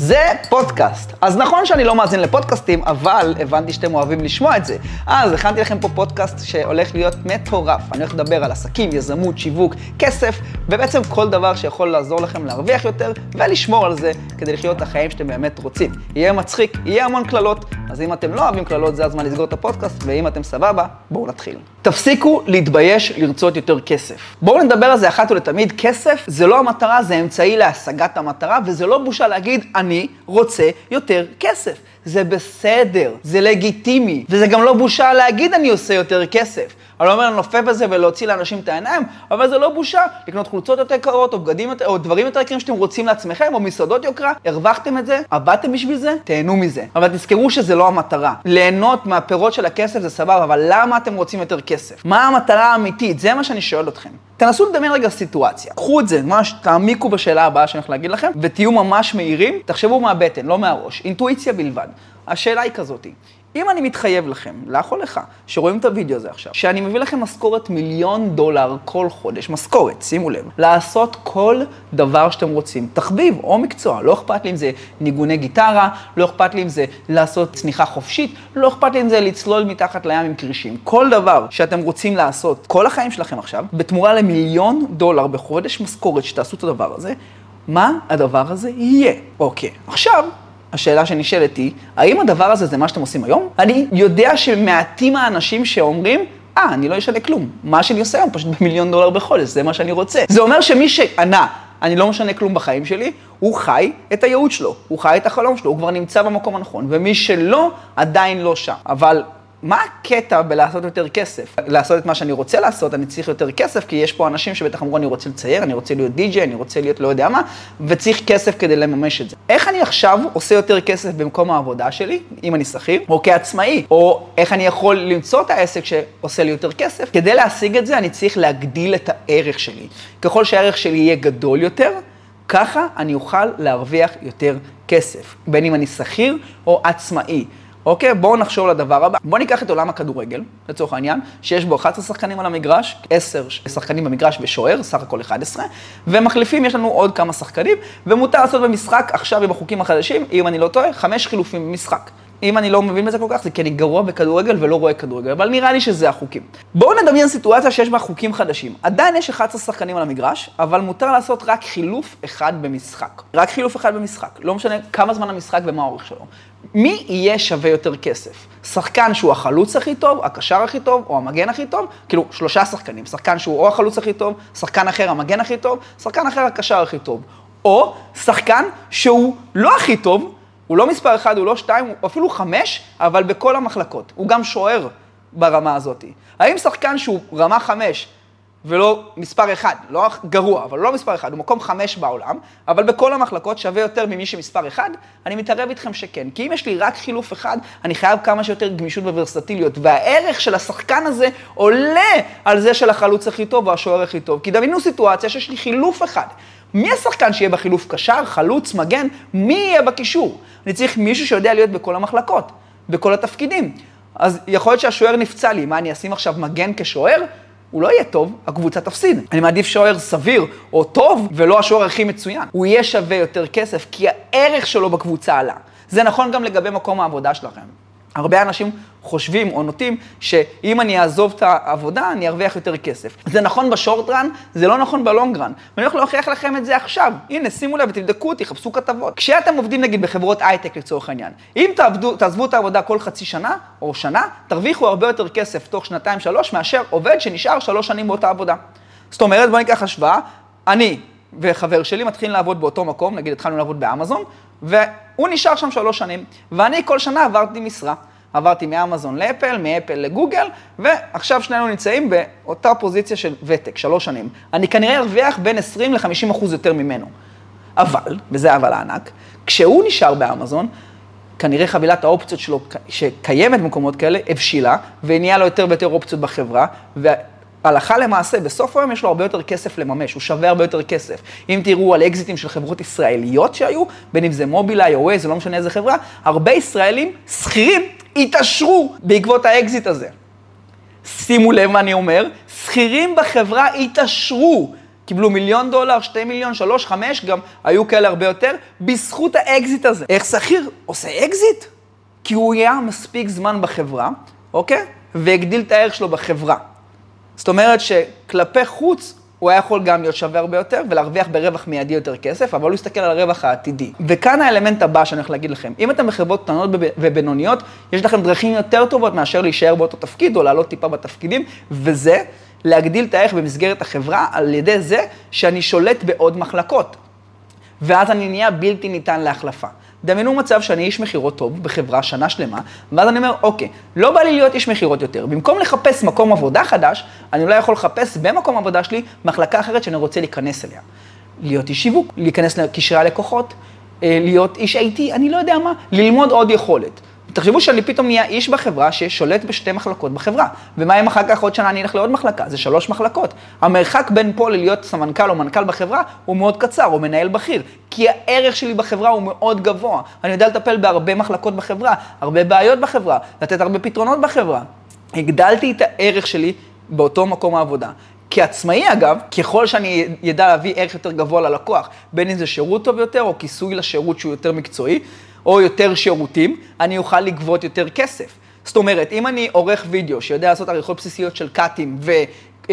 זה פודקאסט. אז נכון שאני לא מאזין לפודקאסטים, אבל הבנתי שאתם אוהבים לשמוע את זה. אז הכנתי לכם פה פודקאסט שהולך להיות מטורף. אני הולך לדבר על עסקים, יזמות, שיווק, כסף, ובעצם כל דבר שיכול לעזור לכם להרוויח יותר ולשמור על זה כדי לחיות את החיים שאתם באמת רוצים. יהיה מצחיק, יהיה המון קללות, אז אם אתם לא אוהבים קללות, זה הזמן לסגור את הפודקאסט, ואם אתם סבבה, בואו נתחיל. תפסיקו להתבייש לרצות יותר כסף. בואו נדבר על זה אחת ולתמיד, כסף זה לא המטרה, זה אמצעי להשגת המטרה, וזה לא בושה להגיד, אני רוצה יותר כסף. זה בסדר, זה לגיטימי, וזה גם לא בושה להגיד אני עושה יותר כסף. אני לא אומר לנופף בזה ולהוציא לאנשים את העיניים, אבל זה לא בושה לקנות חולצות יותר קרות, או בגדים יותר, או דברים יותר יקרים שאתם רוצים לעצמכם, או מסעדות יוקרה, הרווחתם את זה, עבדתם בשביל זה, תהנו מזה. אבל תזכרו שזה לא המטרה. ליהנות מהפירות של הכסף זה סבבה, אבל למה אתם רוצים יותר כסף? מה המטרה האמיתית? זה מה שאני שואל אתכם. תנסו לדמיין רגע סיטואציה. קחו את זה, ממש תעמיקו בשאלה הבאה שאני הולך להגיד לכם, ותהיו ממש מהירים, תחשבו מהבטן, לא מהראש. אינטואיציה בלבד. השאלה היא כזאתי, אם אני מתחייב לכם, לך או לך, שרואים את הוידאו הזה עכשיו, שאני מביא לכם משכורת מיליון דולר כל חודש, משכורת, שימו לב, לעשות כל דבר שאתם רוצים, תחביב או מקצוע, לא אכפת לי אם זה ניגוני גיטרה, לא אכפת לי אם זה לעשות צניחה חופשית, לא אכפת לי אם זה לצלול מתחת לים עם כרישים, כל דבר שאתם רוצים לעשות כל החיים שלכם עכשיו, בתמורה למיליון דולר בחודש משכורת שתעשו את הדבר הזה, מה הדבר הזה יהיה? אוקיי, עכשיו... השאלה שנשאלת היא, האם הדבר הזה זה מה שאתם עושים היום? אני יודע שמעטים האנשים שאומרים, אה, אני לא אשנה כלום. מה שאני עושה היום, פשוט במיליון דולר בחודש, זה מה שאני רוצה. זה אומר שמי שענה, אני לא משנה כלום בחיים שלי, הוא חי את הייעוד שלו, הוא חי את החלום שלו, הוא כבר נמצא במקום הנכון, ומי שלא, עדיין לא שם. אבל מה הקטע בלעשות יותר כסף? לעשות את מה שאני רוצה לעשות, אני צריך יותר כסף, כי יש פה אנשים שבטח אמרו, אני רוצה לצייר, אני רוצה להיות די-ג'יי, אני רוצה להיות לא יודע מה, וצריך כסף כדי לממש את זה. איך אני עכשיו עושה יותר כסף במקום העבודה שלי, אם אני שכיר, או כעצמאי, או איך אני יכול למצוא את העסק שעושה לי יותר כסף? כדי להשיג את זה, אני צריך להגדיל את הערך שלי. ככל שהערך שלי יהיה גדול יותר, ככה אני אוכל להרוויח יותר כסף, בין אם אני שכיר או עצמאי. אוקיי? בואו נחשוב לדבר הבא. בואו ניקח את עולם הכדורגל, לצורך העניין, שיש בו 11 שחקנים על המגרש, 10 שחקנים במגרש ושוער, סך הכל 11, ומחליפים, יש לנו עוד כמה שחקנים, ומותר לעשות במשחק, עכשיו עם החוקים החדשים, אם אני לא טועה, 5 חילופים במשחק. אם אני לא מבין בזה כל כך, זה כי אני גרוע בכדורגל ולא רואה כדורגל, אבל נראה לי שזה החוקים. בואו נדמיין סיטואציה שיש בה חוקים חדשים. עדיין יש 11 שחקנים על המגרש, אבל מותר לעשות רק חילוף אחד במשחק. רק חילוף אחד במשחק. לא משנה כמה זמן המשחק ומה האורך שלו. מי יהיה שווה יותר כסף? שחקן שהוא החלוץ הכי טוב, הקשר הכי טוב, או המגן הכי טוב? כאילו, שלושה שחקנים. שחקן שהוא או החלוץ הכי טוב, שחקן אחר המגן הכי טוב, שחקן אחר הקשר הכי טוב. או שחקן שהוא לא הכי טוב, הוא לא מספר אחד, הוא לא שתיים, הוא אפילו חמש, אבל בכל המחלקות. הוא גם שוער ברמה הזאת. האם שחקן שהוא רמה חמש, ולא מספר אחד, לא גרוע, אבל לא מספר אחד, הוא מקום חמש בעולם, אבל בכל המחלקות שווה יותר ממי שמספר אחד, אני מתערב איתכם שכן. כי אם יש לי רק חילוף אחד, אני חייב כמה שיותר גמישות וורסטיליות, והערך של השחקן הזה עולה על זה של החלוץ הכי טוב או השוער הכי טוב. כי דמיינו סיטואציה שיש לי חילוף אחד. מי השחקן שיהיה בחילוף קשר, חלוץ, מגן? מי יהיה בקישור? אני צריך מישהו שיודע להיות בכל המחלקות, בכל התפקידים. אז יכול להיות שהשוער נפצע לי, מה אני אשים עכשיו מגן כשוער? הוא לא יהיה טוב, הקבוצה תפסיד. אני מעדיף שוער סביר או טוב, ולא השוער הכי מצוין. הוא יהיה שווה יותר כסף, כי הערך שלו בקבוצה עלה. זה נכון גם לגבי מקום העבודה שלכם. הרבה אנשים חושבים או נוטים שאם אני אעזוב את העבודה, אני ארוויח יותר כסף. זה נכון בשורט רן, זה לא נכון בלונג רן. ואני הולך להוכיח לכם את זה עכשיו. הנה, שימו לב, תבדקו אותי, חפשו כתבות. כשאתם עובדים נגיד בחברות הייטק לצורך העניין, אם תעבדו, תעזבו את העבודה כל חצי שנה או שנה, תרוויחו הרבה יותר כסף תוך שנתיים-שלוש מאשר עובד שנשאר שלוש שנים באותה עבודה. זאת אומרת, בואו ניקח השוואה, אני וחבר שלי מתחילים לעבוד באותו מקום, נגיד התחלנו לעבוד באמזון, והוא נשאר שם שלוש שנים, ואני כל שנה עברתי משרה. עברתי מאמזון לאפל, מאפל לגוגל, ועכשיו שנינו נמצאים באותה פוזיציה של ותק, שלוש שנים. אני כנראה ארוויח בין 20 ל-50 אחוז יותר ממנו. אבל, וזה אבל הענק, כשהוא נשאר באמזון, כנראה חבילת האופציות שלו, שקיימת במקומות כאלה, הבשילה, ונהיה לו יותר ויותר אופציות בחברה, הלכה למעשה, בסוף היום יש לו הרבה יותר כסף לממש, הוא שווה הרבה יותר כסף. אם תראו על אקזיטים של חברות ישראליות שהיו, בין אם זה מובילאיי או ווייז, לא משנה איזה חברה, הרבה ישראלים שכירים התעשרו בעקבות האקזיט הזה. שימו לב מה אני אומר, שכירים בחברה התעשרו, קיבלו מיליון דולר, שתי מיליון, שלוש, חמש, גם היו כאלה הרבה יותר, בזכות האקזיט הזה. איך שכיר עושה אקזיט? כי הוא היה מספיק זמן בחברה, אוקיי? והגדיל את הערך שלו בחברה. זאת אומרת שכלפי חוץ הוא היה יכול גם להיות שווה הרבה יותר ולהרוויח ברווח מיידי יותר כסף, אבל הוא הסתכל על הרווח העתידי. וכאן האלמנט הבא שאני הולך להגיד לכם. אם אתם בחברות קטנות ובינוניות, יש לכם דרכים יותר טובות מאשר להישאר באותו תפקיד או לעלות טיפה בתפקידים, וזה להגדיל את הערך במסגרת החברה על ידי זה שאני שולט בעוד מחלקות. ואז אני נהיה בלתי ניתן להחלפה. דמיינו מצב שאני איש מכירות טוב בחברה שנה שלמה, ואז אני אומר, אוקיי, לא בא לי להיות איש מכירות יותר. במקום לחפש מקום עבודה חדש, אני אולי יכול לחפש במקום עבודה שלי מחלקה אחרת שאני רוצה להיכנס אליה. להיות איש שיווק, להיכנס לקשרי הלקוחות, אה, להיות איש IT, אני לא יודע מה, ללמוד עוד יכולת. תחשבו שאני פתאום נהיה איש בחברה ששולט בשתי מחלקות בחברה. ומה אם אחר כך עוד שנה אני אלך לעוד מחלקה? זה שלוש מחלקות. המרחק בין פה ללהיות סמנכ"ל או מנכ"ל בחברה הוא מאוד קצר, או מנהל בכיר. כי הערך שלי בחברה הוא מאוד גבוה. אני יודע לטפל בהרבה מחלקות בחברה, הרבה בעיות בחברה, לתת הרבה פתרונות בחברה. הגדלתי את הערך שלי באותו מקום העבודה. כעצמאי אגב, ככל שאני ידע להביא ערך יותר גבוה ללקוח, בין אם זה שירות טוב יותר או כיסוי לשירות שהוא יותר מקצועי, או יותר שירותים, אני אוכל לגבות יותר כסף. זאת אומרת, אם אני עורך וידאו שיודע לעשות עריכות בסיסיות של קאטים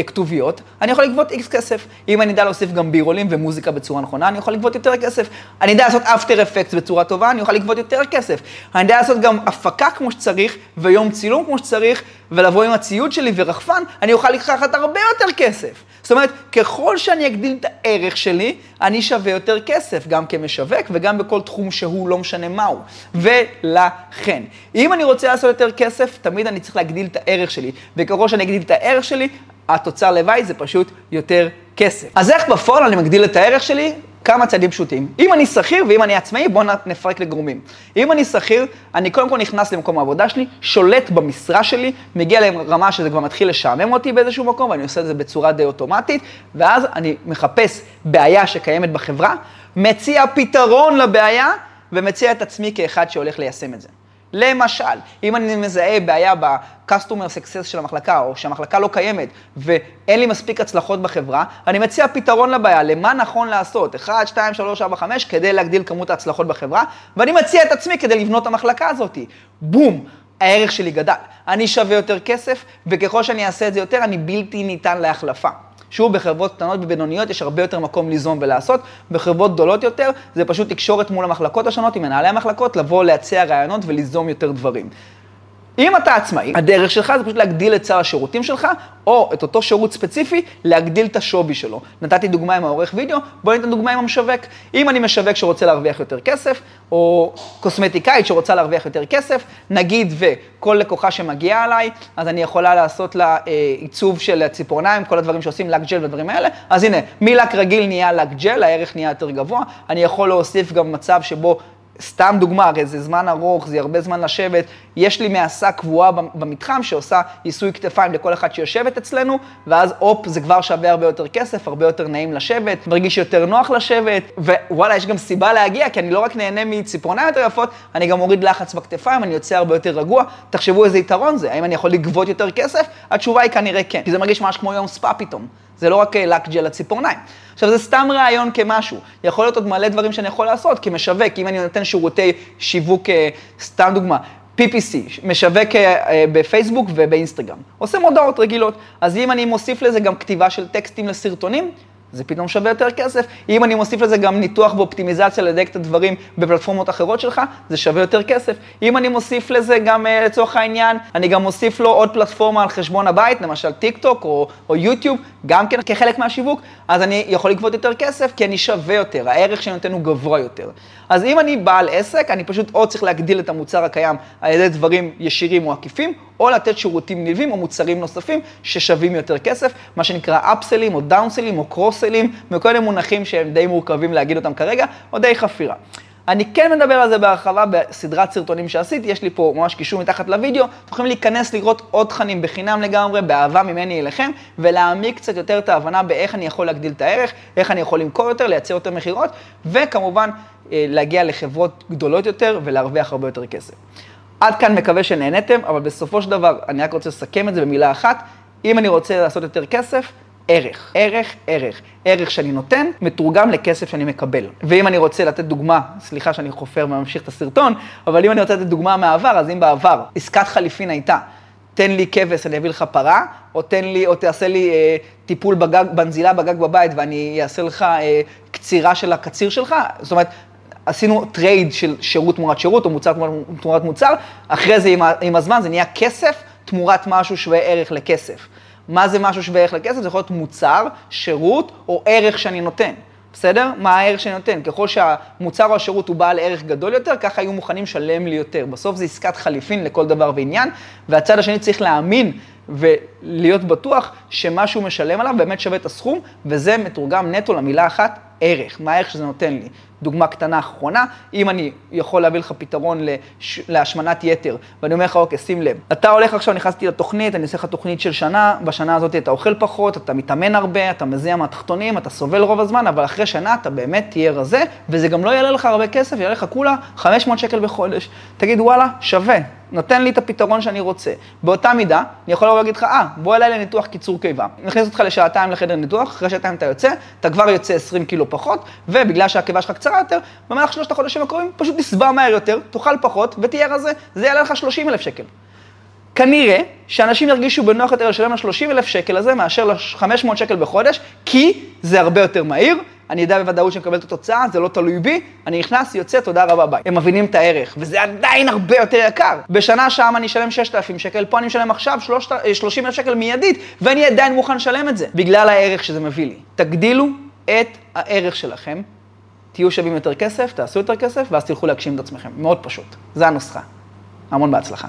וכתוביות, אני יכול לגבות איקס כסף. אם אני אדע להוסיף גם בירולים ומוזיקה בצורה נכונה, אני יכול לגבות יותר כסף. אני יודע לעשות אפטר אפקט בצורה טובה, אני אוכל לגבות יותר כסף. אני יודע לעשות גם הפקה כמו שצריך, ויום צילום כמו שצריך, ולבוא עם הציוד שלי ורחפן, אני אוכל לקחת הרבה יותר כסף. זאת אומרת, ככל שאני אגדיל את הערך שלי, אני שווה יותר כסף, גם כמשווק וגם בכל תחום שהוא, לא משנה מהו. ולכן, אם אני רוצה לעשות יותר כסף, תמיד אני צריך להגדיל את הערך שלי. וככל שאני אגדיל את הערך שלי, התוצר לוואי זה פשוט יותר כסף. אז איך בפועל אני מגדיל את הערך שלי? כמה צעדים פשוטים. אם אני שכיר ואם אני עצמאי, בואו נפרק לגורמים. אם אני שכיר, אני קודם כל נכנס למקום העבודה שלי, שולט במשרה שלי, מגיע לרמה שזה כבר מתחיל לשעמם אותי באיזשהו מקום, ואני עושה את זה בצורה די אוטומטית, ואז אני מחפש בעיה שקיימת בחברה, מציע פתרון לבעיה, ומציע את עצמי כאחד שהולך ליישם את זה. למשל, אם אני מזהה בעיה ב-customer success של המחלקה, או שהמחלקה לא קיימת, ואין לי מספיק הצלחות בחברה, אני מציע פתרון לבעיה, למה נכון לעשות, 1, 2, 3, 4, 5, כדי להגדיל כמות ההצלחות בחברה, ואני מציע את עצמי כדי לבנות את המחלקה הזאת. בום, הערך שלי גדל. אני שווה יותר כסף, וככל שאני אעשה את זה יותר, אני בלתי ניתן להחלפה. שוב, בחברות קטנות ובינוניות יש הרבה יותר מקום ליזום ולעשות, בחברות גדולות יותר זה פשוט תקשורת מול המחלקות השונות, עם מנהלי המחלקות, לבוא להציע רעיונות וליזום יותר דברים. אם אתה עצמאי, הדרך שלך זה פשוט להגדיל את סל השירותים שלך, או את אותו שירות ספציפי, להגדיל את השווי שלו. נתתי דוגמה עם העורך וידאו, בואי ניתן דוגמה עם המשווק. אם אני משווק שרוצה להרוויח יותר כסף, או קוסמטיקאית שרוצה להרוויח יותר כסף, נגיד וכל לקוחה שמגיעה אליי, אז אני יכולה לעשות לה אה, עיצוב של ציפורניים, כל הדברים שעושים לק ג'ל ודברים האלה, אז הנה, מלק רגיל נהיה לק ג'ל, הערך נהיה יותר גבוה. אני יכול להוסיף גם מצב שבו סתם דוגמה, הרי זה זמן ארוך, זה הרבה זמן לשבת. יש לי מעשה קבועה במתחם שעושה ייסוי כתפיים לכל אחד שיושבת אצלנו, ואז הופ, זה כבר שווה הרבה יותר כסף, הרבה יותר נעים לשבת, מרגיש יותר נוח לשבת, ווואלה, יש גם סיבה להגיע, כי אני לא רק נהנה מציפורניים יותר יפות, אני גם מוריד לחץ בכתפיים, אני יוצא הרבה יותר רגוע. תחשבו איזה יתרון זה, האם אני יכול לגבות יותר כסף? התשובה היא כנראה כן, כי זה מרגיש ממש כמו יום ספא פתאום. זה לא רק לק ג'ל לציפורניים. עכשיו, זה סתם רעיון כמשהו. יכול להיות עוד מלא דברים שאני יכול לעשות כמשווק, אם אני נותן שירותי שיווק, אה, סתם דוגמה, PPC, משווק אה, בפייסבוק ובאינסטגרם. עושה מודעות רגילות. אז אם אני מוסיף לזה גם כתיבה של טקסטים לסרטונים, זה פתאום שווה יותר כסף. אם אני מוסיף לזה גם ניתוח ואופטימיזציה לדייק את הדברים בפלטפורמות אחרות שלך, זה שווה יותר כסף. אם אני מוסיף לזה גם אה, לצורך העניין, אני גם מוסיף לו עוד פלטפורמה על חשבון הבית, למשל טיק טוק או, או יוטיוב, גם כן כחלק מהשיווק, אז אני יכול לגבות יותר כסף כי אני שווה יותר, הערך שאני נותן הוא גבוה יותר. אז אם אני בעל עסק, אני פשוט או צריך להגדיל את המוצר הקיים על ידי דברים ישירים או עקיפים, או לתת שירותים נלווים או מוצרים נוספים ששווים יותר כסף, מה שנקרא אפסלים או דאונסלים או קרוסלים, וכל מיני מונחים שהם די מורכבים להגיד אותם כרגע, או די חפירה. אני כן מדבר על זה בהרחבה בסדרת סרטונים שעשיתי, יש לי פה ממש קישור מתחת לוידאו, אתם יכולים להיכנס לראות עוד תכנים בחינם לגמרי, באהבה ממני אליכם, ולהעמיק קצת יותר את ההבנה באיך אני יכול להגדיל את הערך, איך אני יכול למכור יותר, לייצר יותר מכירות, וכמובן אה, להגיע לחברות גדולות יותר ולהרוויח הרבה יותר כסף. עד כאן מקווה שנהנתם, אבל בסופו של דבר, אני רק רוצה לסכם את זה במילה אחת, אם אני רוצה לעשות יותר כסף, ערך, ערך, ערך. ערך שאני נותן, מתורגם לכסף שאני מקבל. ואם אני רוצה לתת דוגמה, סליחה שאני חופר וממשיך את הסרטון, אבל אם אני רוצה לתת דוגמה מהעבר, אז אם בעבר עסקת חליפין הייתה, תן לי כבש, אני אביא לך פרה, או תן לי, או תעשה לי אה, טיפול בגג, בנזילה בגג בבית, ואני אעשה לך אה, קצירה של הקציר שלך, זאת אומרת, עשינו trade של שירות תמורת שירות, או מוצר תמורת מוצר, אחרי זה עם, עם הזמן זה נהיה כסף תמורת משהו שווה ערך לכסף. מה זה משהו שווה ערך לכסף? זה יכול להיות מוצר, שירות או ערך שאני נותן. בסדר? מה הערך שאני נותן? ככל שהמוצר או השירות הוא בעל ערך גדול יותר, ככה היו מוכנים לשלם לי יותר. בסוף זה עסקת חליפין לכל דבר ועניין, והצד השני צריך להאמין ולהיות בטוח שמה שהוא משלם עליו באמת שווה את הסכום, וזה מתורגם נטו למילה אחת, ערך. מה הערך שזה נותן לי? דוגמה קטנה אחרונה, אם אני יכול להביא לך פתרון לש... להשמנת יתר, ואני אומר לך, אוקיי, שים לב, אתה הולך עכשיו, נכנסתי לתוכנית, אני אעשה לך תוכנית של שנה, בשנה הזאת אתה אוכל פחות, אתה מתאמן הרבה, אתה מזיע מהתחתונים, אתה סובל רוב הזמן, אבל אחרי שנה אתה באמת תהיה רזה, וזה גם לא יעלה לך הרבה כסף, יעלה לך כולה 500 שקל בחודש. תגיד, וואלה, שווה. נותן לי את הפתרון שאני רוצה. באותה מידה, אני יכול לבוא ולהגיד לך, אה, בוא אליי לניתוח קיצור קיבה. נכניס אותך לשעתיים לחדר ניתוח, אחרי שעתיים אתה יוצא, אתה כבר יוצא 20 קילו פחות, ובגלל שהקיבה שלך קצרה יותר, במהלך שלושת החודשים הקרובים פשוט תשבע מהר יותר, תאכל פחות ותהיה רזה, זה יעלה לך 30 אלף שקל. כנראה שאנשים ירגישו בנוח יותר לשלם ל-30 אלף שקל הזה מאשר ל-500 שקל בחודש, כי זה הרבה יותר מהיר, אני יודע בוודאות שאני מקבל את התוצאה, זה לא תלוי בי, אני נכנס, יוצא, תודה רבה, ביי. הם מבינים את הערך, וזה עדיין הרבה יותר יקר. בשנה שם אני אשלם 6,000 שקל, פה אני משלם עכשיו 30,000 שקל מיידית, ואני עדיין מוכן לשלם את זה, בגלל הערך שזה מביא לי. תגדילו את הערך שלכם, תהיו שווים יותר כסף, תעשו יותר כסף, ואז תלכו להגשים את עצמכם. מאוד פשוט. זה הנוסחה. המון בהצלחה.